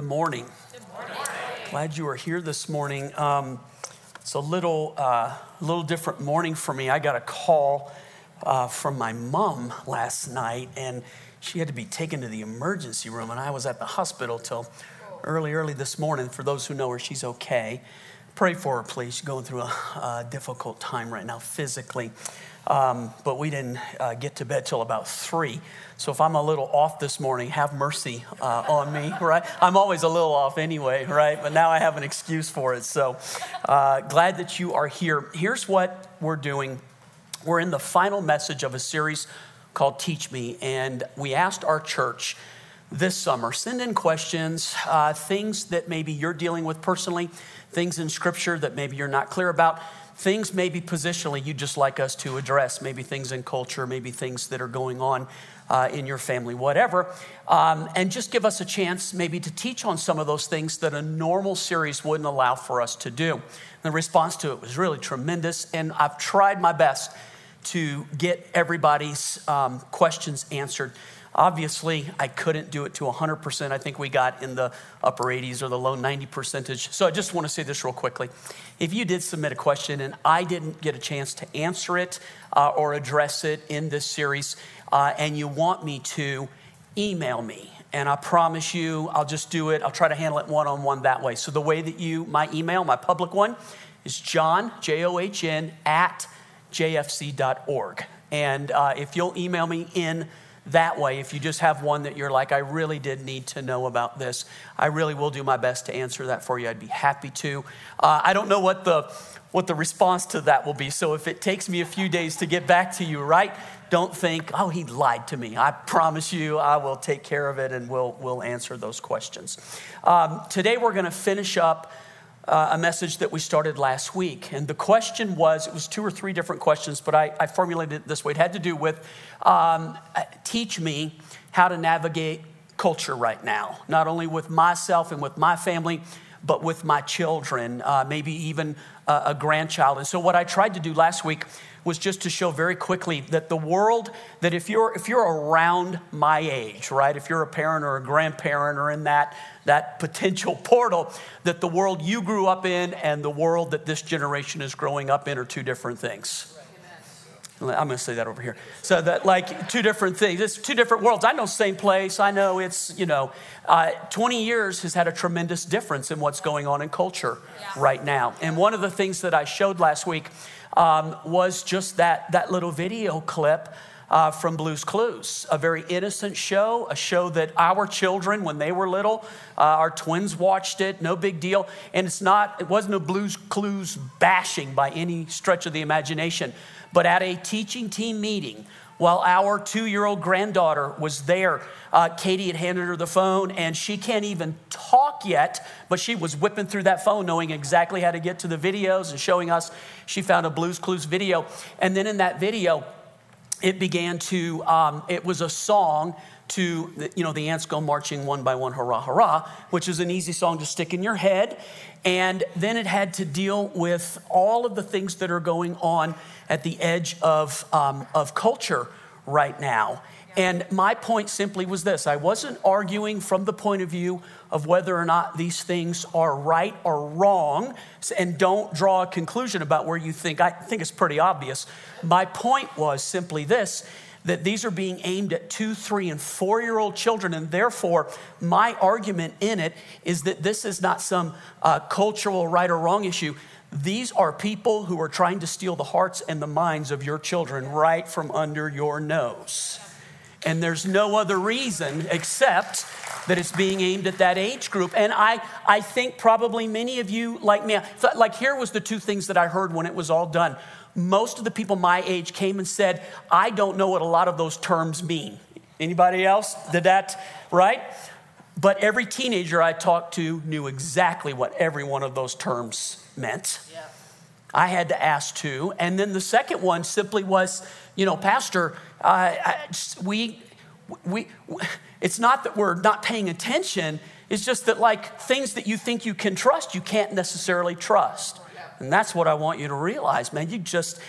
Good morning. Glad you are here this morning. Um, it's a little, uh, little different morning for me. I got a call uh, from my mom last night, and she had to be taken to the emergency room, and I was at the hospital till early, early this morning. For those who know her, she's okay. Pray for her, please. Going through a, a difficult time right now physically. Um, but we didn't uh, get to bed till about three. So if I'm a little off this morning, have mercy uh, on me, right? I'm always a little off anyway, right? But now I have an excuse for it. So uh, glad that you are here. Here's what we're doing we're in the final message of a series called Teach Me, and we asked our church this summer send in questions, uh, things that maybe you're dealing with personally, things in scripture that maybe you're not clear about things maybe positionally you'd just like us to address, maybe things in culture, maybe things that are going on uh, in your family, whatever. Um, and just give us a chance maybe to teach on some of those things that a normal series wouldn't allow for us to do. The response to it was really tremendous, and I've tried my best to get everybody's um, questions answered. Obviously, I couldn't do it to 100%. I think we got in the upper 80s or the low 90 percentage. So I just want to say this real quickly. If you did submit a question and I didn't get a chance to answer it uh, or address it in this series, uh, and you want me to, email me. And I promise you, I'll just do it. I'll try to handle it one on one that way. So the way that you, my email, my public one, is john, J O H N, at jfc.org. And uh, if you'll email me in, that way. If you just have one that you're like, I really did need to know about this, I really will do my best to answer that for you. I'd be happy to. Uh, I don't know what the what the response to that will be. So if it takes me a few days to get back to you, right? Don't think, oh, he lied to me. I promise you, I will take care of it and we'll, we'll answer those questions. Um, today, we're going to finish up uh, a message that we started last week. And the question was it was two or three different questions, but I, I formulated it this way. It had to do with um, teach me how to navigate culture right now, not only with myself and with my family, but with my children, uh, maybe even a, grandchild. And so, what I tried to do last week was just to show very quickly that the world that if you're if you're around my age right if you're a parent or a grandparent or in that that potential portal that the world you grew up in and the world that this generation is growing up in are two different things I'm going to say that over here. So that like two different things. It's two different worlds. I know same place. I know it's you know, uh, 20 years has had a tremendous difference in what's going on in culture yeah. right now. And one of the things that I showed last week um, was just that, that little video clip uh, from Blue's Clues, a very innocent show, a show that our children, when they were little, uh, our twins watched it, no big deal. And it's not, it wasn't a Blue's Clues bashing by any stretch of the imagination. But at a teaching team meeting, while our two year old granddaughter was there. Uh, Katie had handed her the phone, and she can't even talk yet, but she was whipping through that phone, knowing exactly how to get to the videos and showing us. She found a Blues Clues video. And then in that video, it began to, um, it was a song to, you know, the ants go marching one by one, hurrah, hurrah, which is an easy song to stick in your head. And then it had to deal with all of the things that are going on at the edge of, um, of culture right now. And my point simply was this I wasn't arguing from the point of view of whether or not these things are right or wrong, and don't draw a conclusion about where you think. I think it's pretty obvious. My point was simply this that these are being aimed at two, three, and four year old children. And therefore, my argument in it is that this is not some uh, cultural right or wrong issue. These are people who are trying to steal the hearts and the minds of your children right from under your nose. And there's no other reason except that it's being aimed at that age group. And I, I think probably many of you, like me, like here was the two things that I heard when it was all done. Most of the people my age came and said, I don't know what a lot of those terms mean. Anybody else did that, right? But every teenager I talked to knew exactly what every one of those terms meant. Yeah. I had to ask too. And then the second one simply was, you know, Pastor, uh, we, we, it's not that we're not paying attention, it's just that, like, things that you think you can trust, you can't necessarily trust. And that's what I want you to realize, man. You just,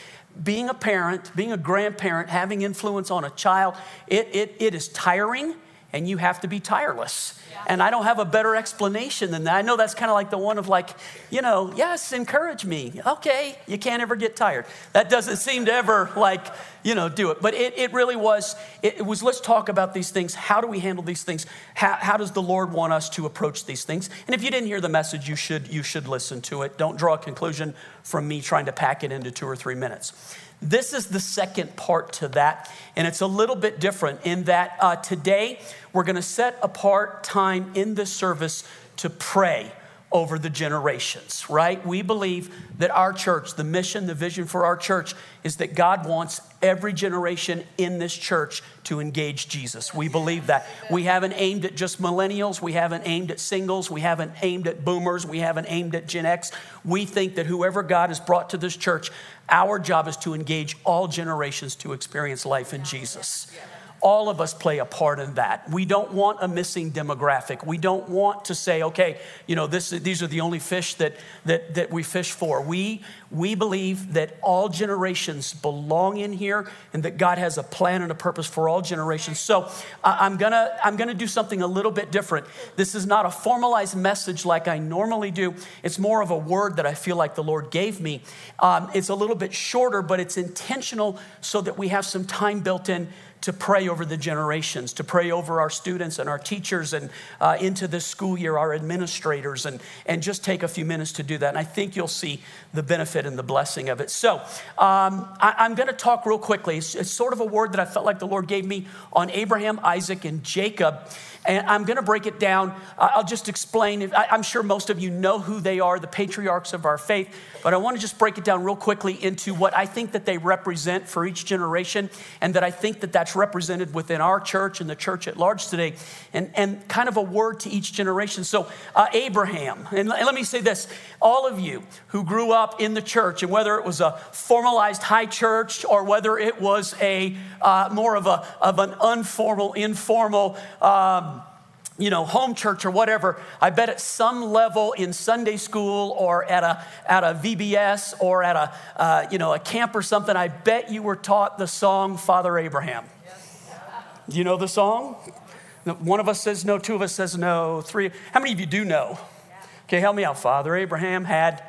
being a parent, being a grandparent, having influence on a child, it, it, it is tiring and you have to be tireless. And I don't have a better explanation than that. I know that's kind of like the one of like, you know, yes, encourage me. Okay, you can't ever get tired. That doesn't seem to ever like, you know, do it. But it, it really was, it, it was let's talk about these things. How do we handle these things? How, how does the Lord want us to approach these things? And if you didn't hear the message, you should, you should listen to it. Don't draw a conclusion from me trying to pack it into two or three minutes. This is the second part to that, and it's a little bit different in that uh, today we're going to set apart time in the service to pray over the generations, right? We believe that our church, the mission, the vision for our church is that God wants every generation in this church to engage Jesus. We believe that. We haven't aimed at just millennials, we haven't aimed at singles, we haven't aimed at boomers, we haven't aimed at Gen X. We think that whoever God has brought to this church, our job is to engage all generations to experience life in Jesus all of us play a part in that. We don't want a missing demographic. We don't want to say, okay, you know, this, these are the only fish that, that, that we fish for. We, we believe that all generations belong in here and that God has a plan and a purpose for all generations. So I'm gonna, I'm gonna do something a little bit different. This is not a formalized message like I normally do. It's more of a word that I feel like the Lord gave me. Um, it's a little bit shorter, but it's intentional so that we have some time built in to pray over the generations, to pray over our students and our teachers and uh, into this school year, our administrators, and, and just take a few minutes to do that. And I think you'll see the benefit and the blessing of it. So um, I, am going to talk real quickly. It's, it's sort of a word that I felt like the Lord gave me on Abraham, Isaac, and Jacob. And I'm going to break it down. I'll just explain. I'm sure most of you know who they are, the patriarchs of our faith, but I want to just break it down real quickly into what I think that they represent for each generation and that I think that that's represented within our church and the church at large today and, and kind of a word to each generation. So, uh, Abraham, and let me say this all of you who grew up in the church, and whether it was a formalized high church or whether it was a uh, more of, a, of an informal, informal, um, you know, home church or whatever, I bet at some level in Sunday school or at a, at a VBS or at a, uh, you know, a camp or something, I bet you were taught the song Father Abraham. Do you know the song? One of us says no, two of us says no, three. How many of you do know? Okay, help me out. Father Abraham had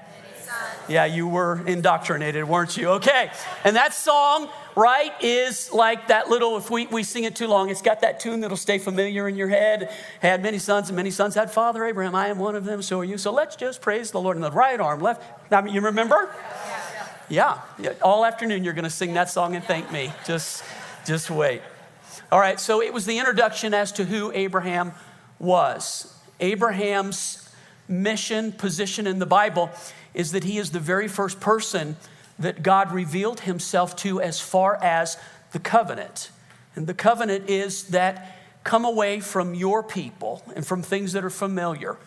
yeah, you were indoctrinated, weren't you? Okay. And that song, right, is like that little, if we, we sing it too long, it's got that tune that'll stay familiar in your head. Had many sons, and many sons had Father Abraham. I am one of them, so are you. So let's just praise the Lord. in the right arm, left. Now, you remember? Yeah. yeah. All afternoon, you're going to sing that song and thank me. Just, just wait. All right. So it was the introduction as to who Abraham was. Abraham's mission, position in the Bible is that he is the very first person that God revealed himself to as far as the covenant. And the covenant is that come away from your people and from things that are familiar.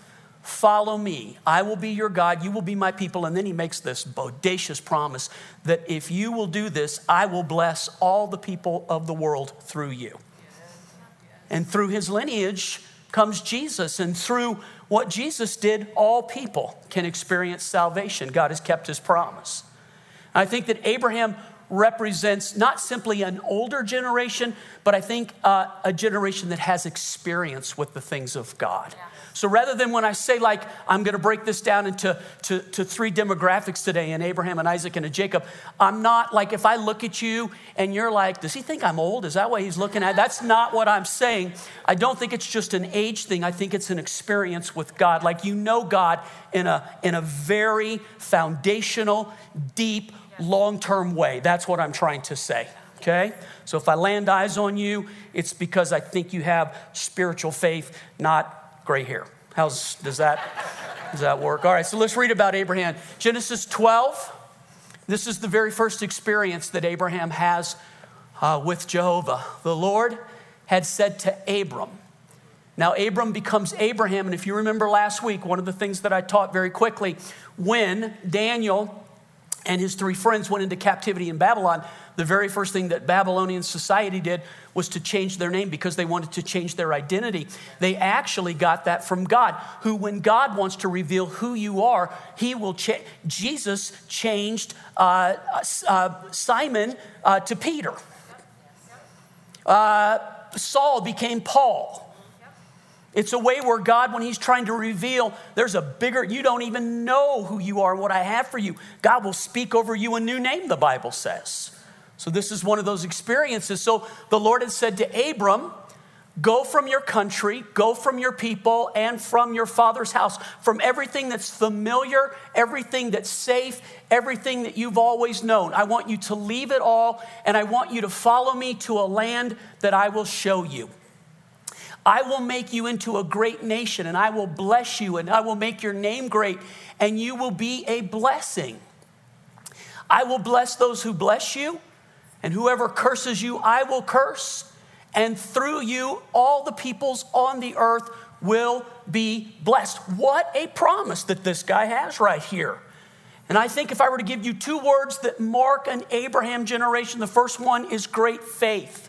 Follow me. I will be your God. You will be my people. And then he makes this bodacious promise that if you will do this, I will bless all the people of the world through you. And through his lineage comes Jesus. And through what Jesus did, all people can experience salvation. God has kept his promise. I think that Abraham represents not simply an older generation, but I think uh, a generation that has experience with the things of God. Yeah. So rather than when I say, like, I'm going to break this down into to, to three demographics today in Abraham and Isaac and a Jacob, I'm not like, if I look at you and you're like, does he think I'm old? Is that what he's looking at? That's not what I'm saying. I don't think it's just an age thing. I think it's an experience with God. Like, you know God in a, in a very foundational, deep, long term way. That's what I'm trying to say. Okay? So if I land eyes on you, it's because I think you have spiritual faith, not gray hair. How's, does that, does that work? All right, so let's read about Abraham. Genesis 12. This is the very first experience that Abraham has uh, with Jehovah. The Lord had said to Abram, now, Abram becomes Abraham. And if you remember last week, one of the things that I taught very quickly, when Daniel and his three friends went into captivity in Babylon, the very first thing that Babylonian society did was to change their name because they wanted to change their identity. They actually got that from God, who, when God wants to reveal who you are, He will change. Jesus changed uh, uh, Simon uh, to Peter. Uh, Saul became Paul. It's a way where God, when He's trying to reveal, there's a bigger, you don't even know who you are and what I have for you. God will speak over you a new name, the Bible says. So, this is one of those experiences. So, the Lord had said to Abram, Go from your country, go from your people, and from your father's house, from everything that's familiar, everything that's safe, everything that you've always known. I want you to leave it all, and I want you to follow me to a land that I will show you. I will make you into a great nation, and I will bless you, and I will make your name great, and you will be a blessing. I will bless those who bless you, and whoever curses you, I will curse. And through you, all the peoples on the earth will be blessed. What a promise that this guy has right here. And I think if I were to give you two words that mark an Abraham generation, the first one is great faith.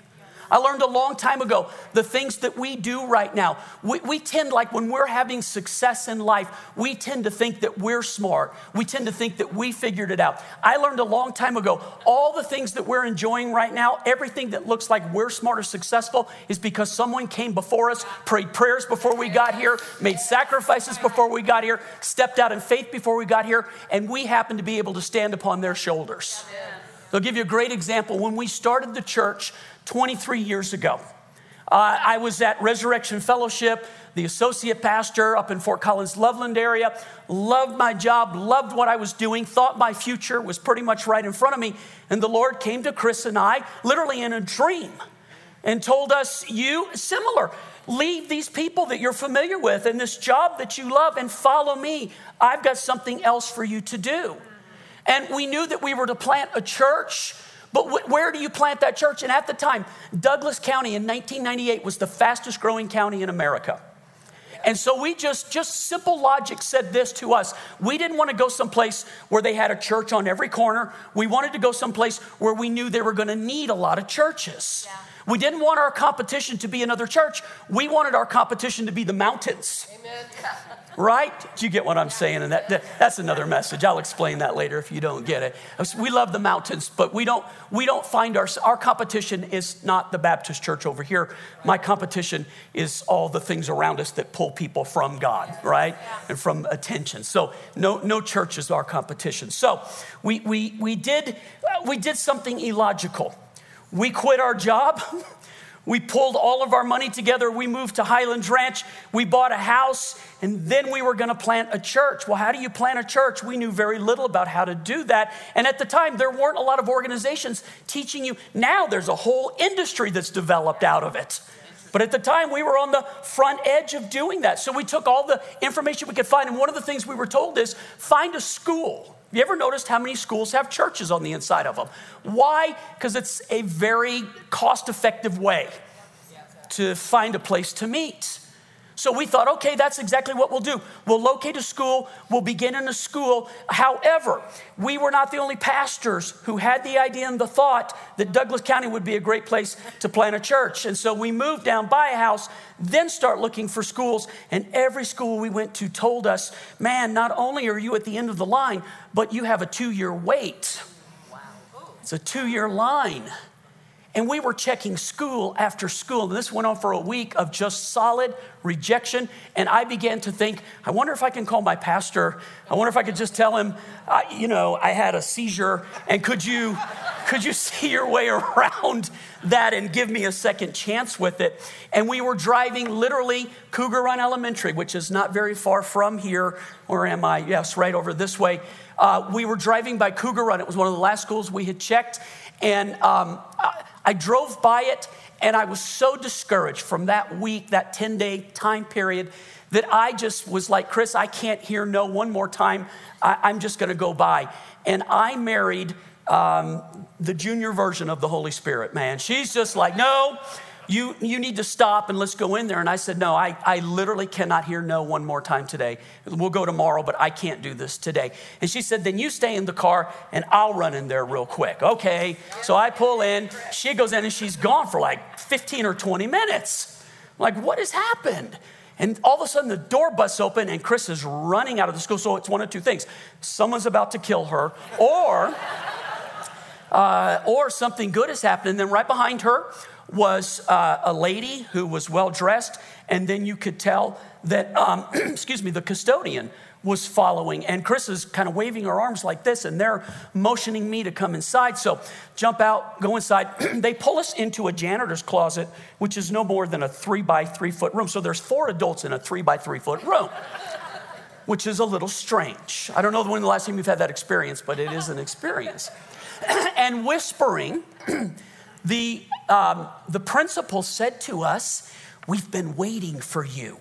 I learned a long time ago the things that we do right now. We, we, tend, like when we're having success in life, we tend to think that we're smart. We tend to think that we figured it out. I learned a long time ago all the things that we're enjoying right now, everything that looks like we're smart or successful, is because someone came before us, prayed prayers before we got here, made sacrifices before we got here, stepped out in faith before we got here, and we happen to be able to stand upon their shoulders. I'll give you a great example. When we started the church, 23 years ago. Uh, I was at Resurrection Fellowship, the associate pastor up in Fort Collins, Loveland area. Loved my job, loved what I was doing, thought my future was pretty much right in front of me. And the Lord came to Chris and I, literally in a dream, and told us, You, similar, leave these people that you're familiar with and this job that you love and follow me. I've got something else for you to do. And we knew that we were to plant a church but where do you plant that church? And at the time, Douglas County in 1998 was the fastest growing county in America. And so we just, just simple logic said this to us. We didn't want to go someplace where they had a church on every corner. We wanted to go someplace where we knew they were going to need a lot of churches. Yeah. We didn't want our competition to be another church. We wanted our competition to be the mountains. Amen. right? Do you get what I'm saying? And that, that, that's another message. I'll explain that later if you don't get it. We love the mountains, but we don't we don't find our our competition is not the Baptist church over here. My competition is all the things around us that pull people from God, right? And from attention. So no no church is our competition. So we we we did we did something illogical. We quit our job. We pulled all of our money together. We moved to Highlands Ranch. We bought a house, and then we were going to plant a church. Well, how do you plant a church? We knew very little about how to do that. And at the time, there weren't a lot of organizations teaching you. Now there's a whole industry that's developed out of it. But at the time, we were on the front edge of doing that. So we took all the information we could find. And one of the things we were told is find a school you ever noticed how many schools have churches on the inside of them? Why? Because it's a very cost effective way to find a place to meet. So we thought, okay, that's exactly what we'll do. We'll locate a school, we'll begin in a school. However, we were not the only pastors who had the idea and the thought that Douglas County would be a great place to plant a church. And so we moved down, buy a house, then start looking for schools. And every school we went to told us, man, not only are you at the end of the line, but you have a two year wait. It's a two year line. And we were checking school after school. And this went on for a week of just solid rejection. And I began to think, I wonder if I can call my pastor. I wonder if I could just tell him, uh, you know, I had a seizure. And could you, could you see your way around that and give me a second chance with it? And we were driving literally Cougar Run Elementary, which is not very far from here. Where am I? Yes, right over this way. Uh, we were driving by Cougar Run. It was one of the last schools we had checked. And um, drove by it and I was so discouraged from that week, that 10 day time period, that I just was like, Chris, I can't hear no one more time. I, am just going to go by. And I married um, the junior version of the Holy Spirit, man. She's just like, no, you, you need to stop and let's go in there. And I said, No, I, I literally cannot hear no one more time today. We'll go tomorrow, but I can't do this today. And she said, Then you stay in the car and I'll run in there real quick. Okay. So I pull in, she goes in and she's gone for like 15 or 20 minutes. I'm like, what has happened? And all of a sudden, the door busts open, and Chris is running out of the school. So it's one of two things someone's about to kill her, or, uh, or something good has happened. And then right behind her was uh, a lady who was well dressed, and then you could tell that, um, excuse me, the custodian was following. And Chris is kind of waving her arms like this, and they're motioning me to come inside. So jump out, go inside. they pull us into a janitor's closet, which is no more than a three by three foot room. So there's four adults in a three by three foot room. which is a little strange. I don't know when the last time you've had that experience, but it is an experience. and whispering, the, um, the principal said to us, We've been waiting for you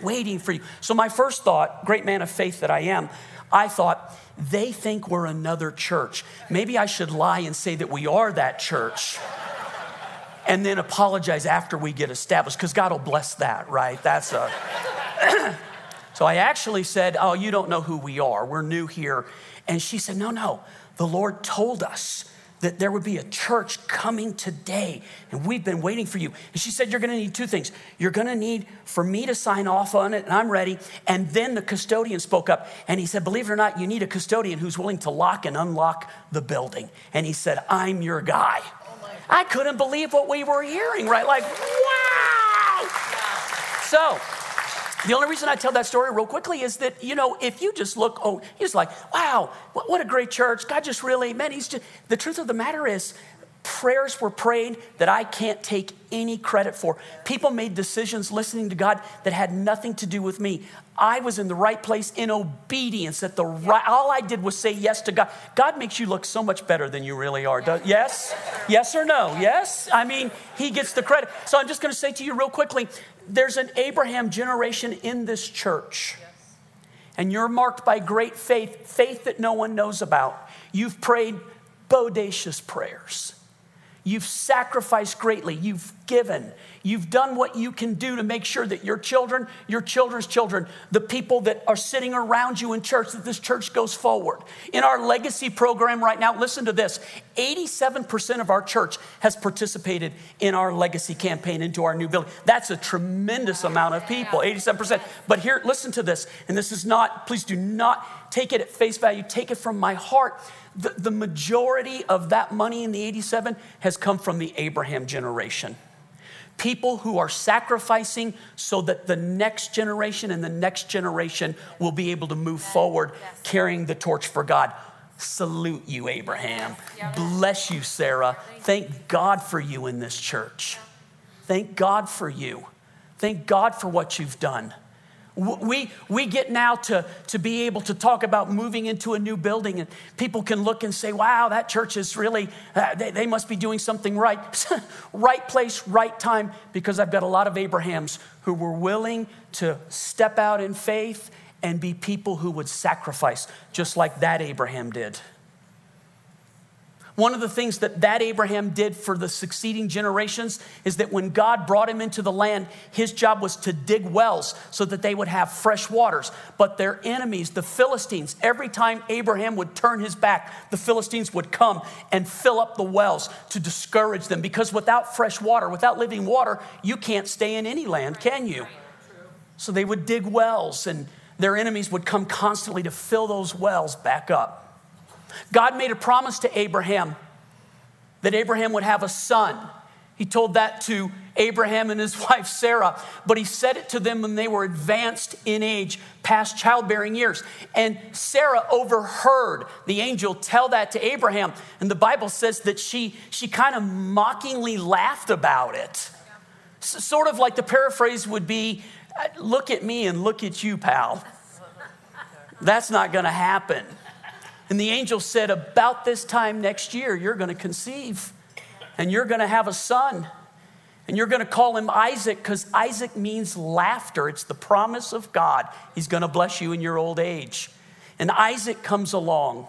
waiting for you. So, my first thought, great man of faith that I am, I thought, they think we're another church. Maybe I should lie and say that we are that church and then apologize after we get established because God will bless that, right? That's a. so I actually said, Oh, you don't know who we are. We're new here. And she said, No, no. The Lord told us that there would be a church coming today, and we've been waiting for you. And she said, You're gonna need two things. You're gonna need for me to sign off on it, and I'm ready. And then the custodian spoke up, and he said, Believe it or not, you need a custodian who's willing to lock and unlock the building. And he said, I'm your guy. I couldn't believe what we were hearing, right? Like, wow! So, the only reason I tell that story real quickly is that, you know, if you just look, oh, you're like, wow, what, what a great church. God just really, man, he's just, the truth of the matter is, prayers were prayed that I can't take any credit for. People made decisions listening to God that had nothing to do with me. I was in the right place in obedience at the right all I did was say yes to God. God makes you look so much better than you really are. Does, yes? Yes or no? Yes? I mean, he gets the credit. So I'm just going to say to you real quickly, there's an Abraham generation in this church. And you're marked by great faith, faith that no one knows about. You've prayed bodacious prayers. You've sacrificed greatly. You've given. You've done what you can do to make sure that your children, your children's children, the people that are sitting around you in church, that this church goes forward. In our legacy program right now, listen to this 87% of our church has participated in our legacy campaign into our new building. That's a tremendous amount of people, 87%. But here, listen to this, and this is not, please do not take it at face value, take it from my heart the, the majority of that money in the 87 has come from the Abraham generation. People who are sacrificing so that the next generation and the next generation will be able to move forward carrying the torch for God. Salute you, Abraham. Bless you, Sarah. Thank God for you in this church. Thank God for you. Thank God for what you've done. We, we get now to, to be able to talk about moving into a new building, and people can look and say, wow, that church is really, uh, they, they must be doing something right. right place, right time, because I've got a lot of Abrahams who were willing to step out in faith and be people who would sacrifice, just like that Abraham did. One of the things that that Abraham did for the succeeding generations is that when God brought him into the land, his job was to dig wells so that they would have fresh waters. But their enemies, the Philistines, every time Abraham would turn his back, the Philistines would come and fill up the wells to discourage them because without fresh water, without living water, you can't stay in any land, can you? So they would dig wells and their enemies would come constantly to fill those wells back up. God made a promise to Abraham that Abraham would have a son. He told that to Abraham and his wife Sarah, but he said it to them when they were advanced in age, past childbearing years. And Sarah overheard the angel tell that to Abraham. And the Bible says that she, she kind of mockingly laughed about it. sort of like the paraphrase would be uh, look at me and look at you, pal. That's not going to happen. And the angel said, About this time next year, you're going to conceive and you're going to have a son. And you're going to call him Isaac because Isaac means laughter. It's the promise of God. He's going to bless you in your old age. And Isaac comes along.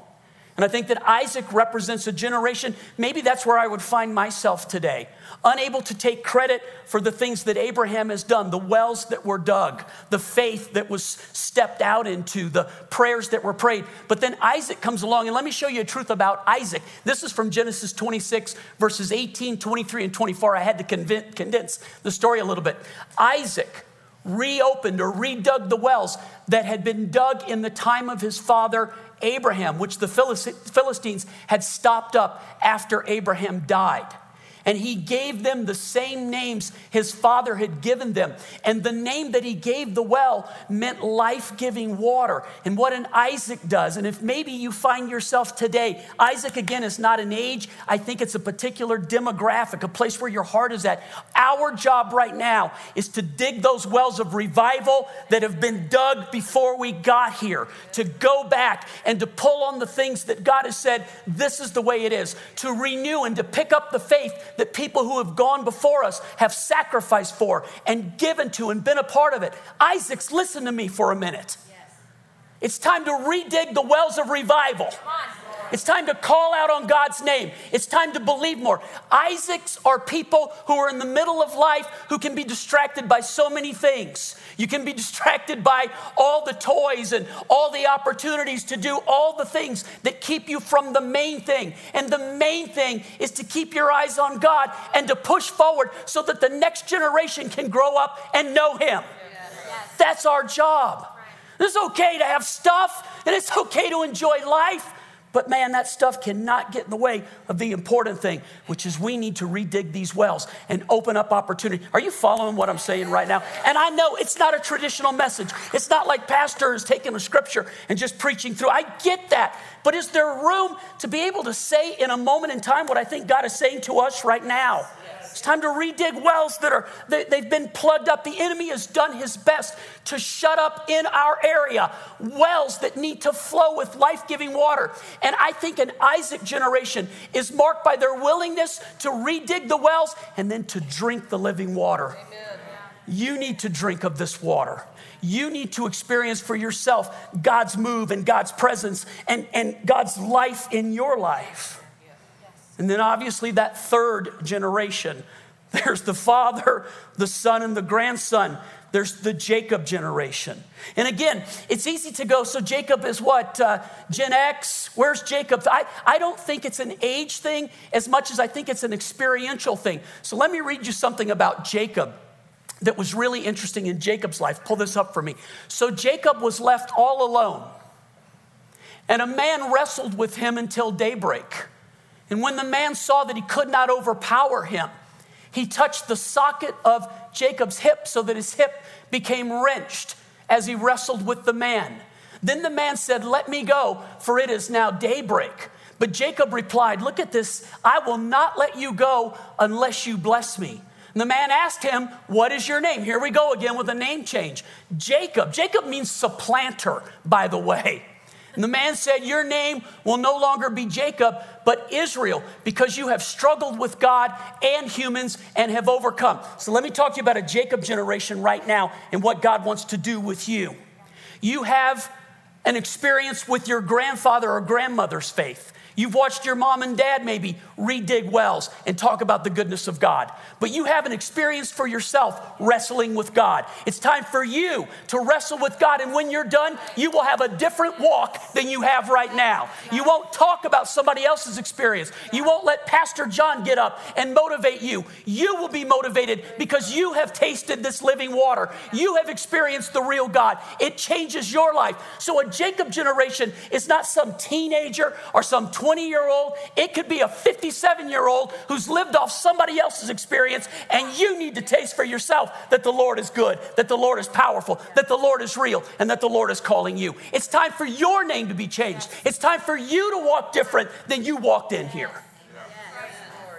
And I think that Isaac represents a generation. Maybe that's where I would find myself today unable to take credit for the things that Abraham has done, the wells that were dug, the faith that was stepped out into, the prayers that were prayed. But then Isaac comes along, and let me show you a truth about Isaac. This is from Genesis 26, verses 18, 23, and 24. I had to condense the story a little bit. Isaac reopened or redug the wells that had been dug in the time of his father Abraham, which the Philistines had stopped up after Abraham died. And he gave them the same names his father had given them. And the name that he gave the well meant life giving water. And what an Isaac does, and if maybe you find yourself today, Isaac again is not an age, I think it's a particular demographic, a place where your heart is at. Our job right now is to dig those wells of revival that have been dug before we got here, to go back and to pull on the things that God has said, this is the way it is, to renew and to pick up the faith that people who have gone before us have sacrificed for and given to and been a part of it. Isaac's, listen to me for a minute. Yes. It's time to redig the wells of revival. It's time to call out on God's name. It's time to believe more. Isaacs are people who are in the middle of life who can be distracted by so many things. You can be distracted by all the toys and all the opportunities to do all the things that keep you from the main thing. And the main thing is to keep your eyes on God and to push forward so that the next generation can grow up and know Him. Yes. That's our job. It's okay to have stuff and it's okay to enjoy life. But man, that stuff cannot get in the way of the important thing, which is we need to redig these wells and open up opportunity. Are you following what I'm saying right now? And I know it's not a traditional message. It's not like pastor is taking a scripture and just preaching through. I get that. But is there room to be able to say in a moment in time what I think God is saying to us right now? It's time to redig wells that are they, they've been plugged up. The enemy has done his best to shut up in our area wells that need to flow with life-giving water. And I think an Isaac generation is marked by their willingness to redig the wells and then to drink the living water. Amen. You need to drink of this water you need to experience for yourself God's move and God's presence and, and God's life in your life. And then obviously that third generation. There's the father, the son, and the grandson. There's the Jacob generation. And again, it's easy to go, so Jacob is what? Uh, Gen X? Where's Jacob? I, I don't think it's an age thing as much as I think it's an experiential thing. So let me read you something about Jacob that was really interesting in Jacob's life. Pull this up for me. So Jacob was left all alone, and a man wrestled with him until daybreak. And when the man saw that he could not overpower him, he touched the socket of Jacob's hip so that his hip became wrenched as he wrestled with the man. Then the man said, Let me go, for it is now daybreak. But Jacob replied, Look at this, I will not let you go unless you bless me. And the man asked him, What is your name? Here we go again with a name change. Jacob. Jacob means supplanter, by the way. And the man said, Your name will no longer be Jacob, but Israel, because you have struggled with God and humans and have overcome. So let me talk to you about a Jacob generation right now and what God wants to do with you. You have an experience with your grandfather or grandmother's faith. You've watched your mom and dad maybe redig wells and talk about the goodness of God, but you haven't experienced for yourself wrestling with God. It's time for you to wrestle with God, and when you're done, you will have a different walk than you have right now. You won't talk about somebody else's experience. You won't let Pastor John get up and motivate you. You will be motivated because you have tasted this living water. You have experienced the real God. It changes your life. So, a Jacob generation is not some teenager or some 20 20 year old, it could be a 57 year old who's lived off somebody else's experience, and you need to taste for yourself that the Lord is good, that the Lord is powerful, that the Lord is real, and that the Lord is calling you. It's time for your name to be changed. It's time for you to walk different than you walked in here.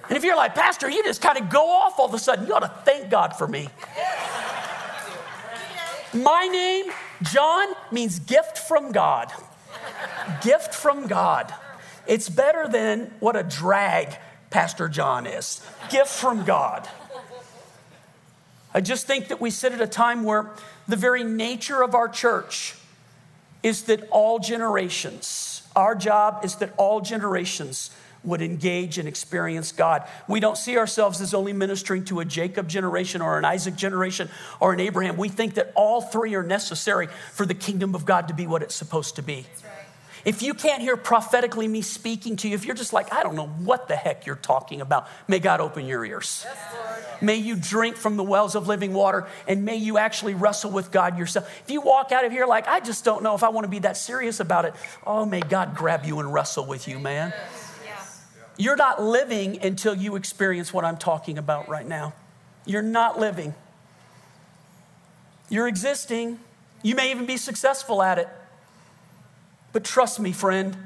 And if you're like, Pastor, you just kind of go off all of a sudden, you ought to thank God for me. My name, John, means gift from God. Gift from God. It's better than what a drag Pastor John is. Gift from God. I just think that we sit at a time where the very nature of our church is that all generations, our job is that all generations would engage and experience God. We don't see ourselves as only ministering to a Jacob generation or an Isaac generation or an Abraham. We think that all three are necessary for the kingdom of God to be what it's supposed to be. Right. If you can't hear prophetically me speaking to you, if you're just like, I don't know what the heck you're talking about, may God open your ears. Yes, may you drink from the wells of living water and may you actually wrestle with God yourself. If you walk out of here like, I just don't know if I want to be that serious about it, oh, may God grab you and wrestle with you, man. You're not living until you experience what I'm talking about right now. You're not living. You're existing. You may even be successful at it. But trust me, friend,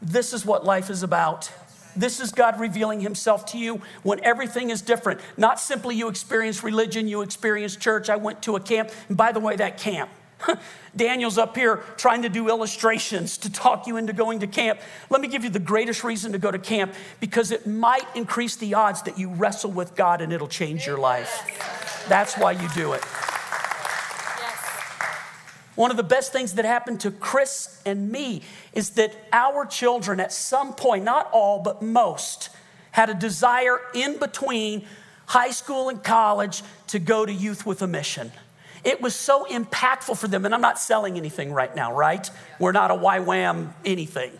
this is what life is about. This is God revealing Himself to you when everything is different. Not simply you experience religion, you experience church. I went to a camp, and by the way, that camp, Daniel's up here trying to do illustrations to talk you into going to camp. Let me give you the greatest reason to go to camp because it might increase the odds that you wrestle with God and it'll change your life. That's why you do it. One of the best things that happened to Chris and me is that our children, at some point, not all, but most, had a desire in between high school and college to go to Youth with a Mission. It was so impactful for them, and I'm not selling anything right now, right? We're not a YWAM anything.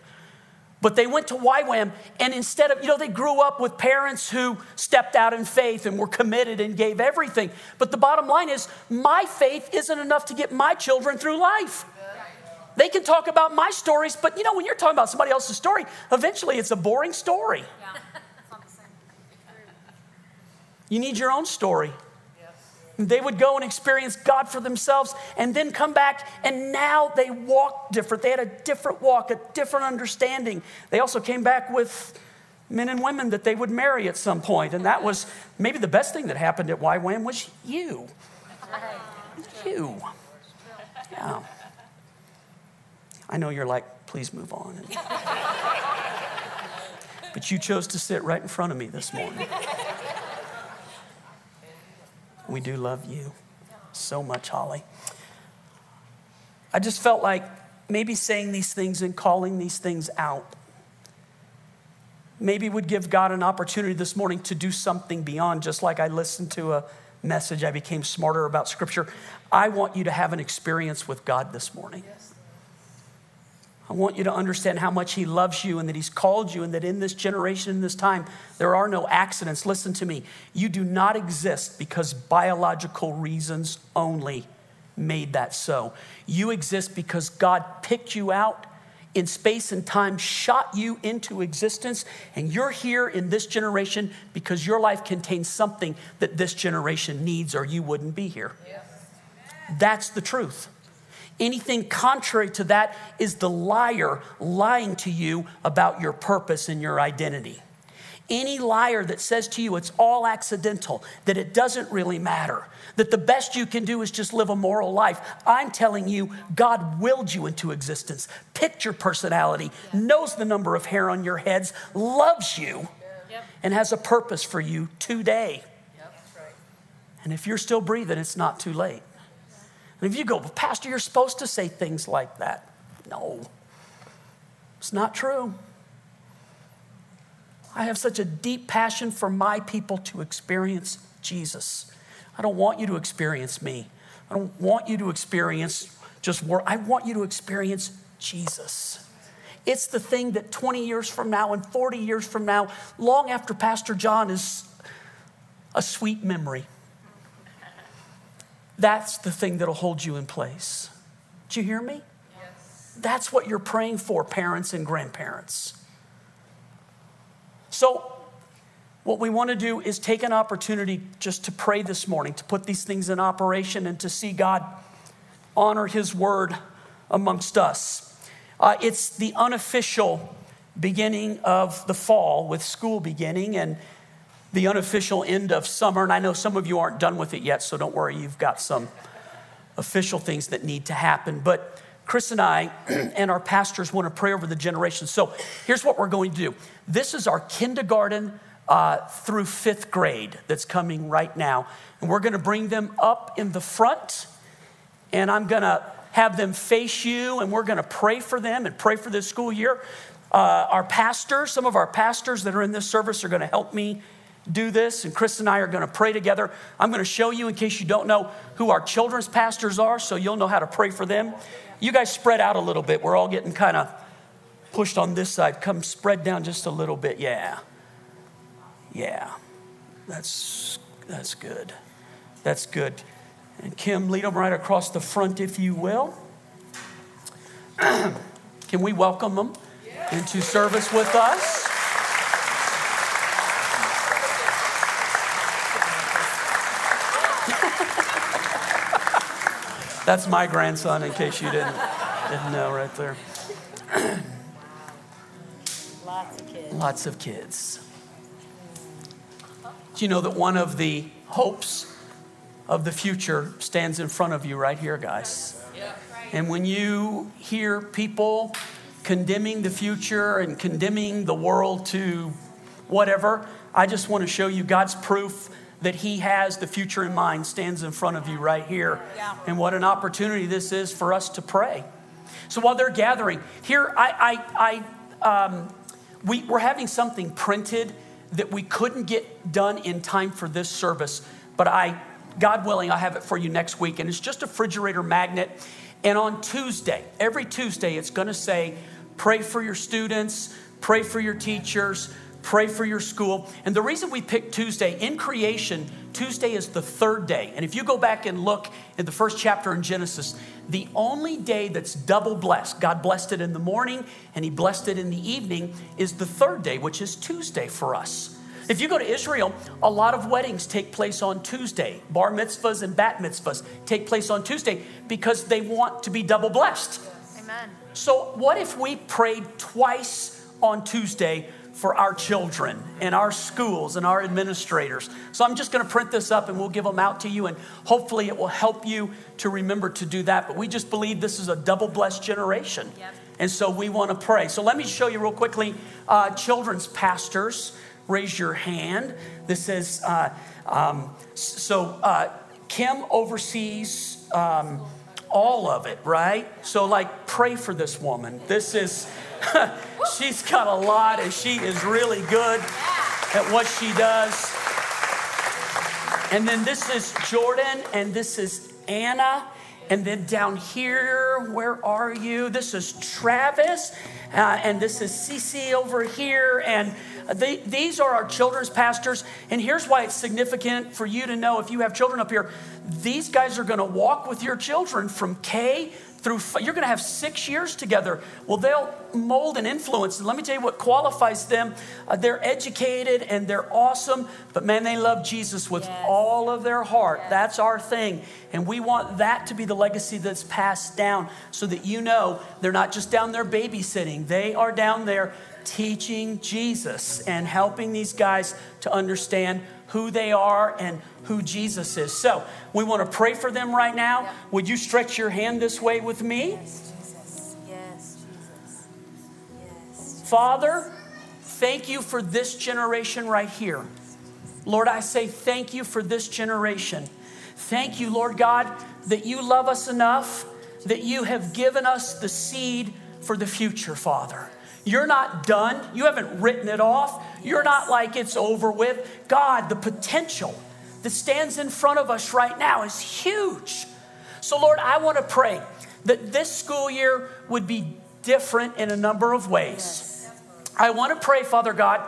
But they went to YWAM, and instead of, you know, they grew up with parents who stepped out in faith and were committed and gave everything. But the bottom line is, my faith isn't enough to get my children through life. They can talk about my stories, but you know, when you're talking about somebody else's story, eventually it's a boring story. You need your own story. And they would go and experience God for themselves and then come back, and now they walk different. They had a different walk, a different understanding. They also came back with men and women that they would marry at some point, and that was maybe the best thing that happened at YWAM was you. You. Yeah. I know you're like, please move on. but you chose to sit right in front of me this morning. We do love you so much, Holly. I just felt like maybe saying these things and calling these things out maybe would give God an opportunity this morning to do something beyond just like I listened to a message, I became smarter about Scripture. I want you to have an experience with God this morning. Yes. I want you to understand how much He loves you and that He's called you, and that in this generation, in this time, there are no accidents. Listen to me. You do not exist because biological reasons only made that so. You exist because God picked you out in space and time, shot you into existence, and you're here in this generation because your life contains something that this generation needs, or you wouldn't be here. That's the truth. Anything contrary to that is the liar lying to you about your purpose and your identity. Any liar that says to you it's all accidental, that it doesn't really matter, that the best you can do is just live a moral life, I'm telling you, God willed you into existence, picked your personality, knows the number of hair on your heads, loves you, and has a purpose for you today. And if you're still breathing, it's not too late. And if you go, well, Pastor, you're supposed to say things like that. No, it's not true. I have such a deep passion for my people to experience Jesus. I don't want you to experience me. I don't want you to experience just work. I want you to experience Jesus. It's the thing that 20 years from now and 40 years from now, long after Pastor John is a sweet memory. That's the thing that'll hold you in place. Do you hear me? Yes. That's what you're praying for, parents and grandparents. So, what we want to do is take an opportunity just to pray this morning, to put these things in operation, and to see God honor His word amongst us. Uh, it's the unofficial beginning of the fall with school beginning, and the unofficial end of summer. And I know some of you aren't done with it yet, so don't worry, you've got some official things that need to happen. But Chris and I and our pastors want to pray over the generations. So here's what we're going to do this is our kindergarten uh, through fifth grade that's coming right now. And we're going to bring them up in the front, and I'm going to have them face you, and we're going to pray for them and pray for this school year. Uh, our pastors, some of our pastors that are in this service, are going to help me do this, and Chris and I are going to pray together. I'm going to show you, in case you don't know, who our children's pastors are, so you'll know how to pray for them. You guys spread out a little bit. We're all getting kind of pushed on this side. Come spread down just a little bit. Yeah. Yeah. That's, that's good. That's good. And Kim, lead them right across the front, if you will. Can we welcome them into service with us? That's my grandson, in case you didn't, didn't know right there. Lots of kids. Lots of kids. Do you know that one of the hopes of the future stands in front of you right here, guys? And when you hear people condemning the future and condemning the world to whatever, I just want to show you God's proof that He has the future in mind stands in front of you right here. Yeah. And what an opportunity this is for us to pray. So while they're gathering, here I, I, I um, we, we're having something printed that we couldn't get done in time for this service, but I, God willing, I'll have it for you next week. And it's just a refrigerator magnet. And on Tuesday, every Tuesday, it's going to say, pray for your students, pray for your teachers, pray for your school. And the reason we picked Tuesday in creation, Tuesday is the third day. And if you go back and look in the first chapter in Genesis, the only day that's double blessed, God blessed it in the morning and He blessed it in the evening, is the third day, which is Tuesday for us. If you go to Israel, a lot of weddings take place on Tuesday. Bar mitzvahs and bat mitzvahs take place on Tuesday because they want to be double blessed. Amen. So, what if we prayed twice on Tuesday for our children and our schools and our administrators? So, I'm just going to print this up and we'll give them out to you, and hopefully, it will help you to remember to do that. But we just believe this is a double blessed generation. Yep. And so, we want to pray. So, let me show you real quickly uh, children's pastors. Raise your hand. This is uh, um, so uh, Kim oversees. Um, all of it, right? So, like, pray for this woman. This is, she's got a lot, and she is really good at what she does. And then this is Jordan, and this is Anna. And then down here, where are you? This is Travis, uh, and this is Cece over here. And they, these are our children's pastors. And here's why it's significant for you to know if you have children up here. These guys are going to walk with your children from K through, you're going to have six years together. Well, they'll mold and influence. And let me tell you what qualifies them. Uh, they're educated and they're awesome, but man, they love Jesus with Yes. all of their heart. Yes. That's our thing. And we want that to be the legacy that's passed down so that you know they're not just down there babysitting, they are down there teaching Jesus and helping these guys to understand who they are and who Jesus is. So we want to pray for them right now. Yeah. Would you stretch your hand this way with me? Yes, Jesus. Yes, Jesus. Yes. Father, thank you for this generation right here. Lord, I say thank you for this generation. Thank you, Lord God, that you love us enough that you have given us the seed for the future, Father. You're not done. You haven't written it off. You're not like it's over with. God, the potential that stands in front of us right now is huge. So, Lord, I want to pray that this school year would be different in a number of ways. I want to pray, Father God,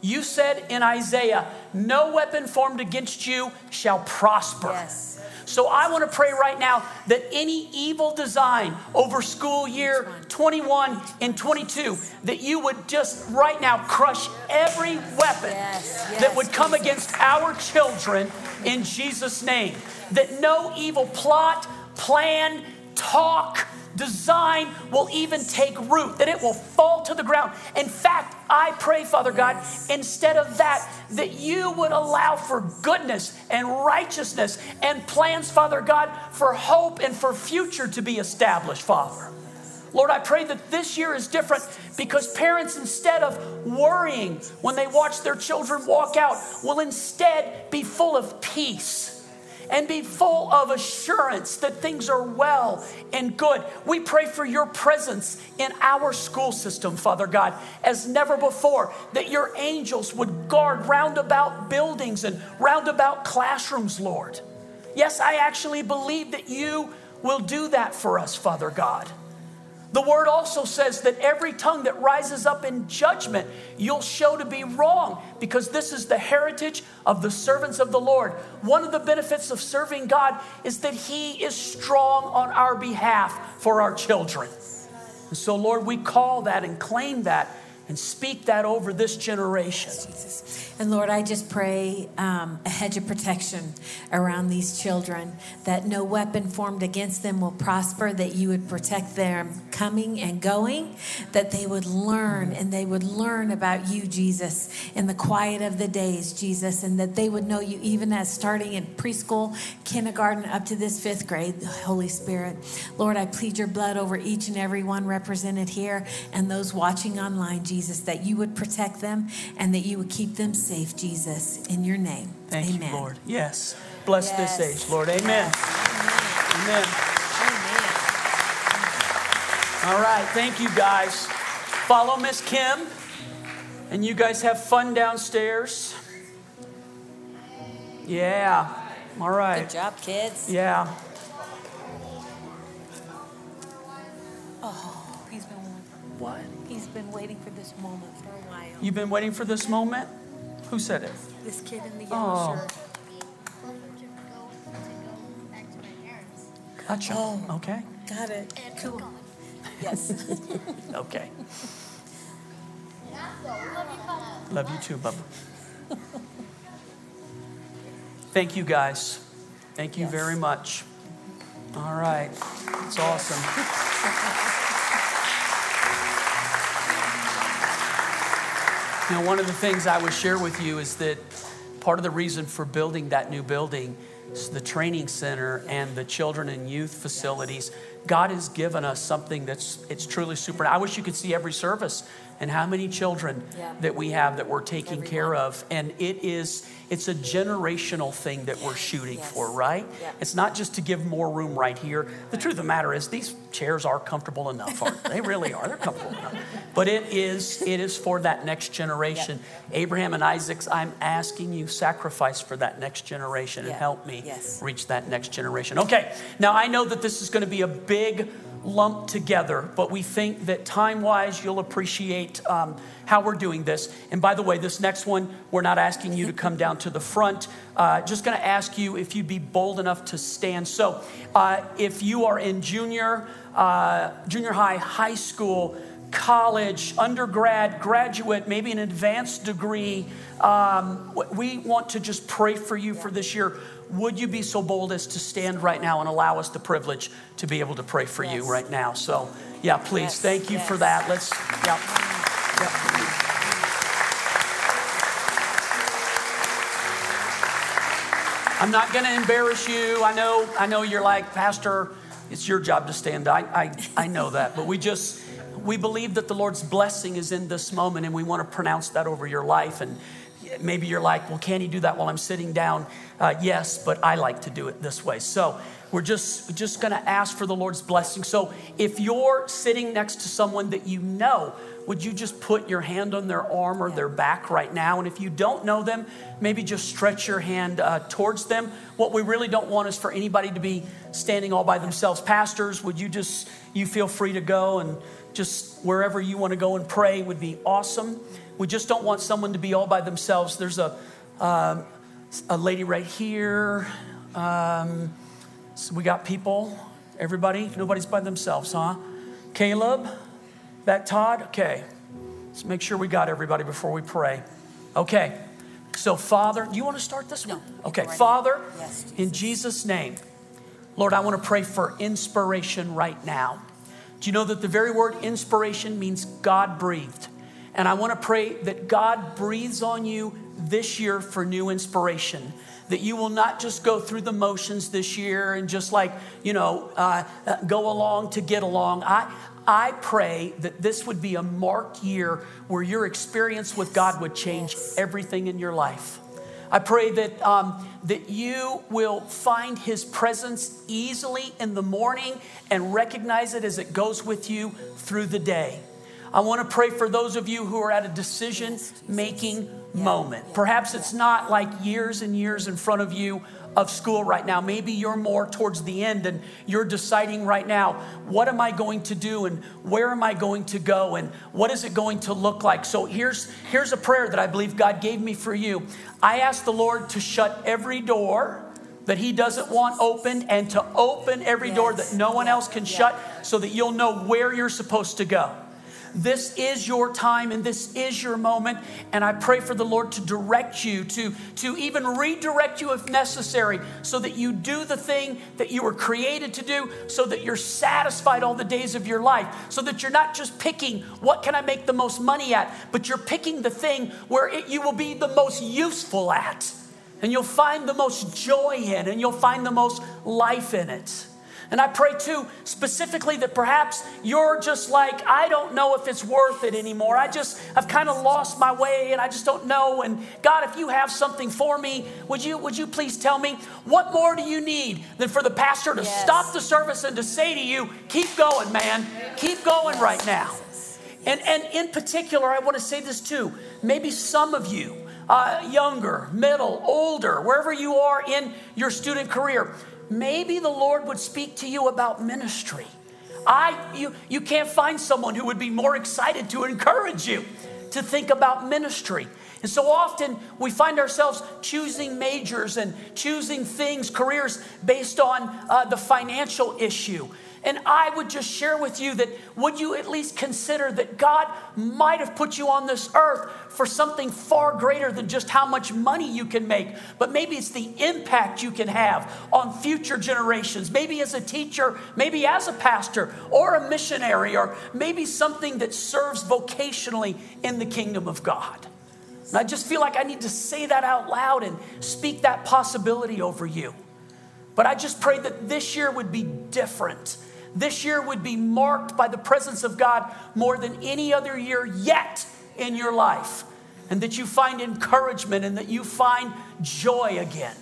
you said in Isaiah, no weapon formed against you shall prosper. Yes. So I want to pray right now that any evil design over school year 21 and 22, that you would just right now crush every weapon Yes, that would come Jesus. against our children in Jesus' name. That no evil plot, plan, talk, design will even take root, that it will fall to the ground. In fact, I pray, Father God, instead of that, that you would allow for goodness and righteousness and plans, Father God, for hope and for future to be established, Father. Lord, I pray that this year is different because parents, instead of worrying when they watch their children walk out, will instead be full of peace and be full of assurance that things are well and good. We pray for your presence in our school system, Father God, as never before, that your angels would guard roundabout buildings and roundabout classrooms, Lord. Yes, I actually believe that you will do that for us, Father God. The word also says that every tongue that rises up in judgment, you'll show to be wrong because this is the heritage of the servants of the Lord. One of the benefits of serving God is that He is strong on our behalf for our children. And so, Lord, we call that and claim that and speak that over this generation. And Lord, I just pray um, a hedge of protection around these children, that no weapon formed against them will prosper, that you would protect them coming and going, that they would learn and they would learn about you, Jesus, in the quiet of the days, Jesus, and that they would know you even as starting in preschool, kindergarten, up to this fifth grade, Holy Spirit. Lord, I plead your blood over each and every one represented here and those watching online, Jesus, that you would protect them and that you would keep them safe, Jesus, in your name. Thank Amen. you, Lord. Yes. Bless Yes. this age, Lord. Amen. Amen. Amen. Amen. All right. Thank you, guys. Follow Miss Kim. And you guys have fun downstairs. Yeah. All right. Good job, kids. Yeah. Oh, he's been What? he's been waiting for this moment for a while. You've been waiting for this moment? Who said it? This kid in the yellow Oh. shirt. Gotcha. Oh. Okay. Got it. Cool. Yes. Okay. Love you too, Bubba. Thank you, guys. Thank you Yes. very much. All right. It's awesome. You know, one of the things I would share with you is that part of the reason for building that new building is the training center and the children and youth facilities. God has given us something that's it's truly super. I wish you could see every service and how many children Yeah. that we have that we're taking Every care of. And it is it's a generational thing that we're shooting Yes. for, right? Yeah. It's not just to give more room right here. The truth of the matter is these chairs are comfortable enough, aren't they? They really are. They're comfortable enough. But it is it is for that next generation. Abraham and Isaac's, I'm asking you sacrifice for that next generation and help me Yes. reach that next generation. Okay. Now I know that this is going to be a big lump together, but we think that time-wise you'll appreciate um, how we're doing this. And by the way, this next one, we're not asking you to come down to the front. Uh, just going to ask you if you'd be bold enough to stand. So, uh, if you are in junior, uh, junior high, high school, college, undergrad, graduate, maybe an advanced degree, um, we want to just pray for you for this year. Would you be so bold as to stand right now and allow us the privilege to be able to pray for you right now? So, yeah, please, Yes, thank you for that. Let's, yeah. yeah. I'm not going to embarrass you. I know, I know you're like, Pastor, it's your job to stand. I, I, I know that. But we just, we believe that the Lord's blessing is in this moment and we want to pronounce that over your life. And maybe you're like, well, can he do that while I'm sitting down? Uh, yes, but I like to do it this way. So we're just, just going to ask for the Lord's blessing. So if you're sitting next to someone that you know, would you just put your hand on their arm or their back right now? And if you don't know them, maybe just stretch your hand uh, towards them. What we really don't want is for anybody to be standing all by themselves. Pastors, would you just, you feel free to go and just wherever you want to go and pray would be awesome. We just don't want someone to be all by themselves. There's a, um, a lady right here. Um, so we got people, everybody, nobody's by themselves, huh? Caleb, back Todd, okay. Let's make sure we got everybody before we pray. Okay, so Father, do you want to start this one? Okay, right Father, Yes, in Jesus' name, Lord, I want to pray for inspiration right now. Do you know that the very word inspiration means God breathed? And I want to pray that God breathes on you this year for new inspiration. That you will not just go through the motions this year and just like, you know, uh, uh, go along to get along. I, I pray that this would be a marked year where your experience with God would change everything in your life. I pray that, um, that you will find his presence easily in the morning and recognize it as it goes with you through the day. I want to pray for those of you who are at a decision making moment. Perhaps it's not like years and years in front of you of school right now. Maybe you're more towards the end and you're deciding right now, what am I going to do and where am I going to go and what is it going to look like? So here's here's a prayer that I believe God gave me for you. I ask the Lord to shut every door that he doesn't want opened and to open every door that no one else can Yeah. shut so that you'll know where you're supposed to go. This is your time and this is your moment. And I pray for the Lord to direct you, to, to even redirect you if necessary, so that you do the thing that you were created to do, so that you're satisfied all the days of your life, so that you're not just picking what can I make the most money at, but you're picking the thing where it, you will be the most useful at. And you'll find the most joy in, and you'll find the most life in it. And I pray too, specifically, that perhaps you're just like, I don't know if it's worth it anymore. I just, I've kind of lost my way and I just don't know. And God, if you have something for me, would you, would you please tell me what more do you need than for the pastor to yes. stop the service and to say to you, keep going, man, keep going right now. And, and in particular, I want to say this too. Maybe some of you, uh, younger, middle, older, wherever you are in your student career, maybe the Lord would speak to you about ministry. I, you, you can't find someone who would be more excited to encourage you to think about ministry. And so often we find ourselves choosing majors and choosing things, careers based on uh, the financial issue. And I would just share with you that would you at least consider that God might have put you on this earth for something far greater than just how much money you can make, but maybe it's the impact you can have on future generations, maybe as a teacher, maybe as a pastor, or a missionary, or maybe something that serves vocationally in the kingdom of God. And I just feel like I need to say that out loud and speak that possibility over you. But I just pray that this year would be different this year would be marked by the presence of God more than any other year yet in your life. And that you find encouragement and that you find joy again.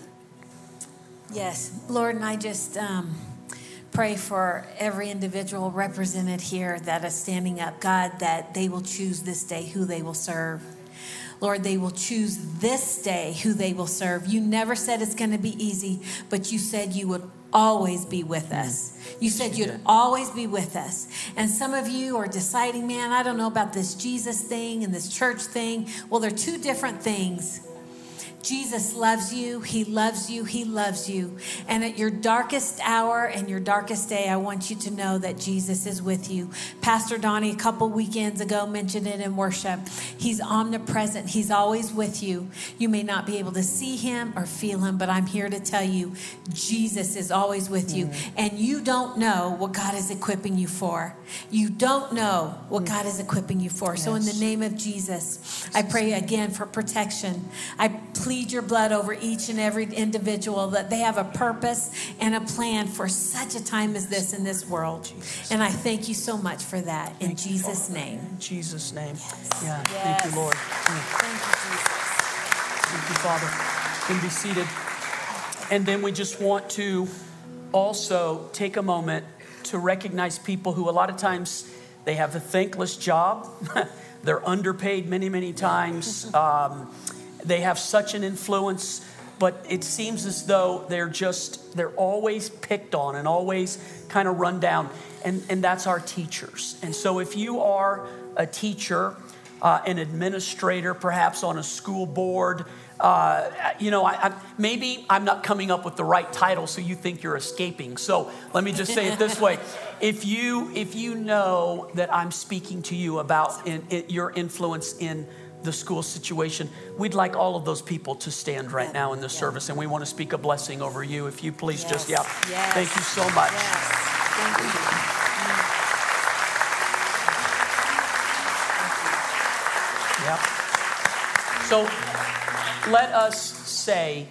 Yes, Lord, and I just um, pray for every individual represented here that is standing up, God, that they will choose this day who they will serve. Lord, they will choose this day who they will serve. You never said it's going to be easy, but you said you would always be with us. You said you'd always be with us. And some of you are deciding, man, I don't know about this Jesus thing and this church thing. Well, they're two different things. Jesus loves you. He loves you. He loves you. And at your darkest hour and your darkest day, I want you to know that Jesus is with you. Pastor Donnie, a couple weekends ago, mentioned it in worship. He's omnipresent, He's always with you. You may not be able to see Him or feel Him, but I'm here to tell you Jesus is always with you. Mm. And you don't know what God is equipping you for. You don't know what mm. God is equipping you for. So, in the name of Jesus, I pray again for protection. I plead plead your blood over each and every individual that they have a purpose and a plan for such a time as this in this world. And I thank you so much for that in thank Jesus' name. In Jesus' name. Yes. Yeah. Yes. Thank you, Lord. Thank you, Jesus. Thank you, Father. You can be seated. And then we just want to also take a moment to recognize people who a lot of times they have a thankless job. They're underpaid many, many times. Um, they have such an influence, but it seems as though they're just, they're always picked on and always kind of run down. And, and that's our teachers. And so if you are a teacher, uh, an administrator, perhaps on a school board, uh, you know, I, I, maybe I'm not coming up with the right title, so you think you're escaping. So let me just say it this way: if you if you know that I'm speaking to you about in, in your influence in the school situation. We'd like all of those people to stand right now in the service, and we want to speak a blessing over you. If you please yes. just, yeah. Yes. Thank you so much. Yes. Thank you. Yep. So let us say,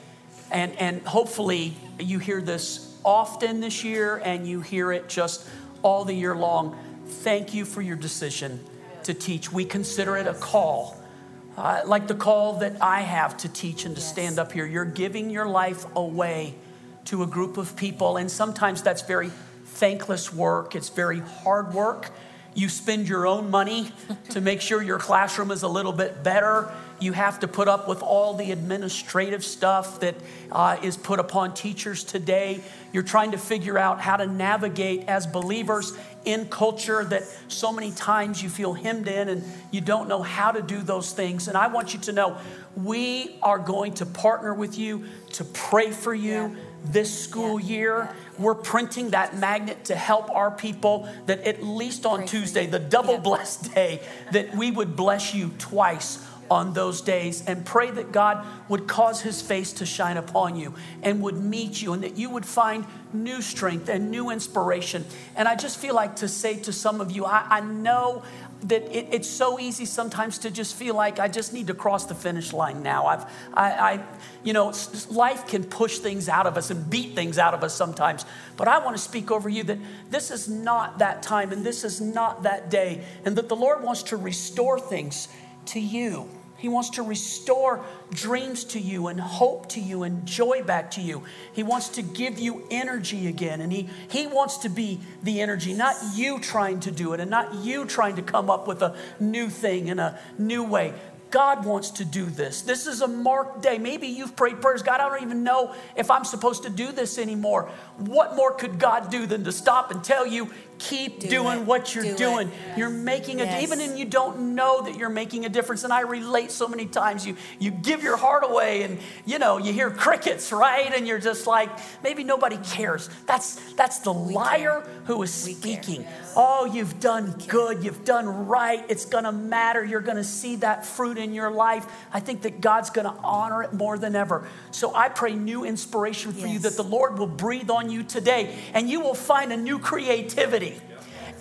and, and hopefully you hear this often this year and you hear it just all the year long. Thank you for your decision to teach. We consider it a call uh, like the call that I have to teach and to yes. stand up here. You're giving your life away to a group of people, and sometimes that's very thankless work, it's very hard work. You spend your own money to make sure your classroom is a little bit better. You have to put up with all the administrative stuff that uh, is put upon teachers today. You're trying to figure out how to navigate as believers in culture that so many times you feel hemmed in and you don't know how to do those things. And I want you to know we are going to partner with you to pray for you. Yeah this school Yeah. year. Yeah. We're printing that magnet to help our people that at least on Pray Tuesday, the double blessed day, that we would bless you twice on those days and pray that God would cause his face to shine upon you and would meet you and that you would find new strength and new inspiration. And I just feel like to say to some of you, I, I know that it, it's so easy sometimes to just feel like I just need to cross the finish line now. I've, I, I you know, life can push things out of us and beat things out of us sometimes. But I want to speak over you that this is not that time and this is not that day, and that the Lord wants to restore things to you. He wants to restore dreams to you and hope to you and joy back to you. He wants to give you energy again. And he, he wants to be the energy, not you trying to do it and not you trying to come up with a new thing in a new way. God wants to do this. This is a marked day. Maybe you've prayed prayers. God, I don't even know if I'm supposed to do this anymore. What more could God do than to stop and tell you, keep Do doing it. what you're Do doing? You're making a Yes. even in you don't know that you're making a difference. And I relate so many times. You you give your heart away and you know, you hear crickets, right? And you're just like, maybe nobody cares. That's that's the liar who is We care. speaking. Oh, you've done good, you've done right. It's gonna matter. You're gonna see that fruit in your life. I think that God's gonna honor it more than ever. So I pray new inspiration for you that the Lord will breathe on you today and you will find a new creativity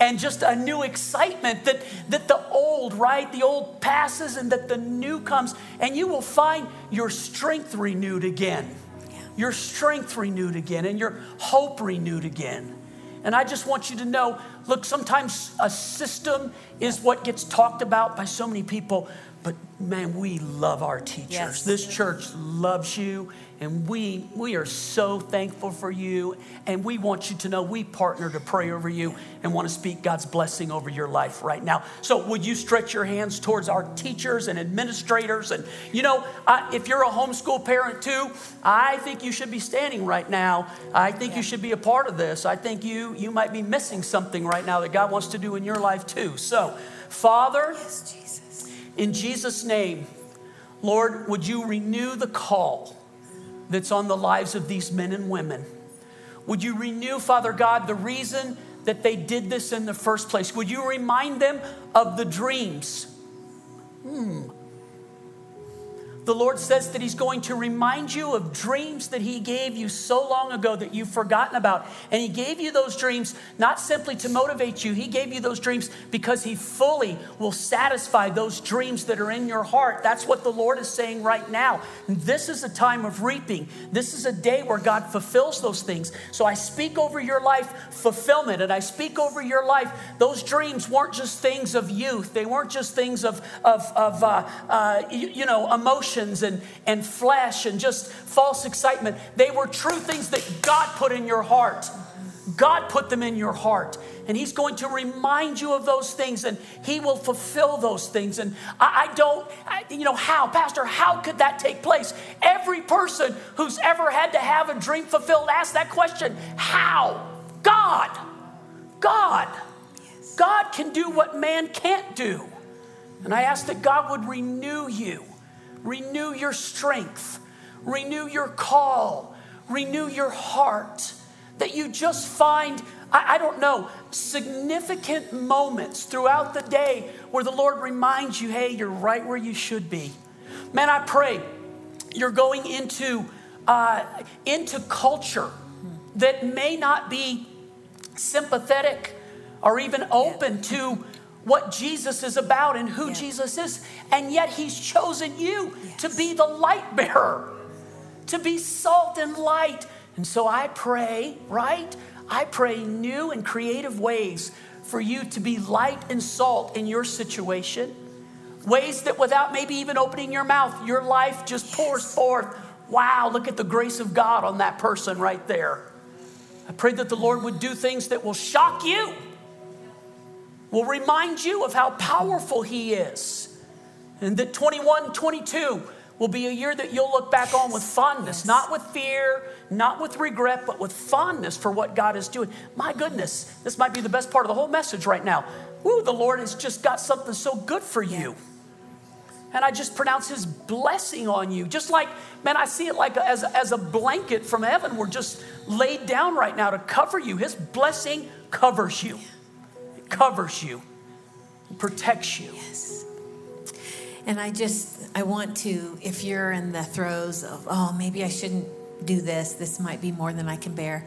and just a new excitement that, that the old, right? The old passes and that the new comes, and you will find your strength renewed again. Your strength renewed again, and your hope renewed again. And I just want you to know look, sometimes a system is what gets talked about by so many people, but man, we love our teachers. Yes. This church loves you, and we, we are so thankful for you. And we want you to know we partner to pray over you and want to speak God's blessing over your life right now. So, would you stretch your hands towards our teachers and administrators? And, you know, uh, if you're a homeschool parent too, I think you should be standing right now. I think you should be a part of this. I think you, you might be missing something right now that God wants to do in your life too. So, Father, Yes, Jesus. in Jesus' name, Lord, would you renew the call that's on the lives of these men and women? Would you renew, Father God, the reason that they did this in the first place? Would you remind them of the dreams? Hmm. The Lord says that He's going to remind you of dreams that He gave you so long ago that you've forgotten about. And He gave you those dreams not simply to motivate you, He gave you those dreams because He fully will satisfy those dreams that are in your heart. That's what the Lord is saying right now. This is a time of reaping. This is a day where God fulfills those things. So I speak over your life fulfillment, and I speak over your life. Those dreams weren't just things of youth, they weren't just things of, of, of uh, uh, you, you know, emotions and, and flesh and just false excitement. They were true things that God put in your heart. God put them in your heart. And He's going to remind you of those things and He will fulfill those things. And I, I don't, I, you know, how, Pastor, how could that take place? Every person who's ever had to have a dream fulfilled ask that question How? God. God. God can do what man can't do. And I ask that God would renew you, renew your strength, renew your call, renew your heart. That you just find, I, I don't know, significant moments throughout the day where the Lord reminds you, hey, you're right where you should be. Man, I pray you're going into, uh, into culture that may not be sympathetic or even open to what Jesus is about and who Yeah. Jesus is. And yet he's chosen you to be the light bearer, to be salt and light. And so I pray, right? I pray new and creative ways for you to be light and salt in your situation. Ways that without maybe even opening your mouth, your life just pours forth. Wow, look at the grace of God on that person right there. I pray that the Lord would do things that will shock you, will remind you of how powerful He is. And that 21, 22 will be a year that you'll look back on with fondness, Yes. not with fear, not with regret, but with fondness for what God is doing. My goodness, this might be the best part of the whole message right now. Woo, the Lord has just got something so good for you. And I just pronounce his blessing on you. Just like, man, I see it like a, as, as a blanket from heaven. We're just laid down right now to cover you. His blessing covers you, covers you, protects you. Yes. And I just, I want to, if you're in the throes of, oh, maybe I shouldn't do this, this might be more than I can bear.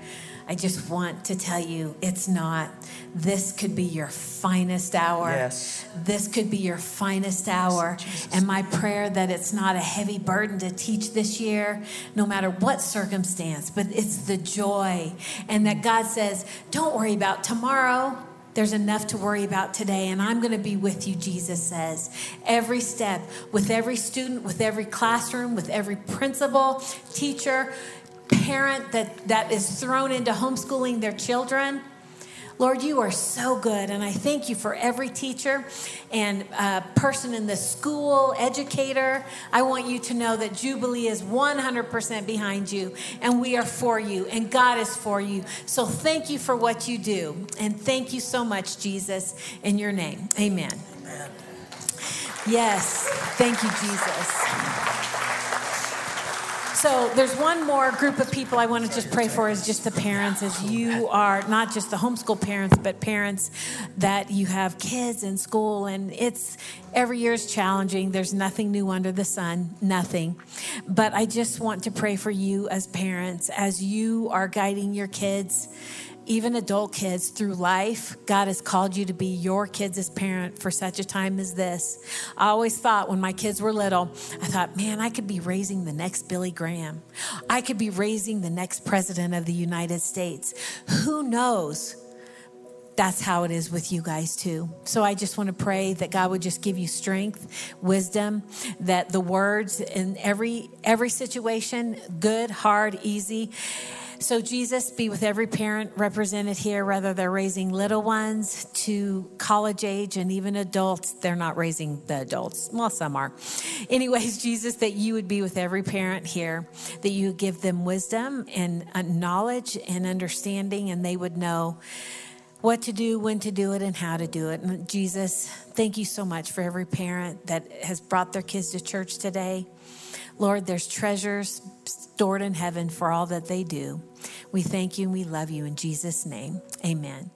I just want to tell you it's not. This could be your finest hour. Yes. This could be your finest hour. And my prayer that it's not a heavy burden to teach this year, no matter what circumstance, but it's the joy. And that God says, don't worry about tomorrow. There's enough to worry about today, and I'm going to be with you, Jesus says. Every step, with every student, with every classroom, with every principal, teacher, parent that, that is thrown into homeschooling their children. Lord, you are so good. And I thank you for every teacher and uh, person in the school, educator. I want you to know that Jubilee is 100% behind you and we are for you and God is for you. So thank you for what you do. And thank you so much, Jesus, in your name. Amen. Amen. Yes. Thank you, Jesus. So there's one more group of people I want to just pray for is just the parents, as you are not just the homeschool parents, but parents that you have kids in school, and it's every year is challenging. There's nothing new under the sun, nothing. But I just want to pray for you as parents as you are guiding your kids even adult kids through life, God has called you to be your kids' parent for such a time as this. I always thought when my kids were little, I thought, man, I could be raising the next Billy Graham. I could be raising the next president of the United States. Who knows? That's how it is with you guys too. So I just want to pray that God would just give you strength, wisdom, that the words in every every situation, good, hard, easy, so, Jesus, be with every parent represented here, whether they're raising little ones to college age and even adults. They're not raising the adults. Well, some are. Anyways, Jesus, that you would be with every parent here, that you give them wisdom and uh, knowledge and understanding, and they would know what to do, when to do it, and how to do it. And Jesus, thank you so much for every parent that has brought their kids to church today. Lord, there's treasures stored in heaven for all that they do. We thank you and we love you in Jesus' name. Amen.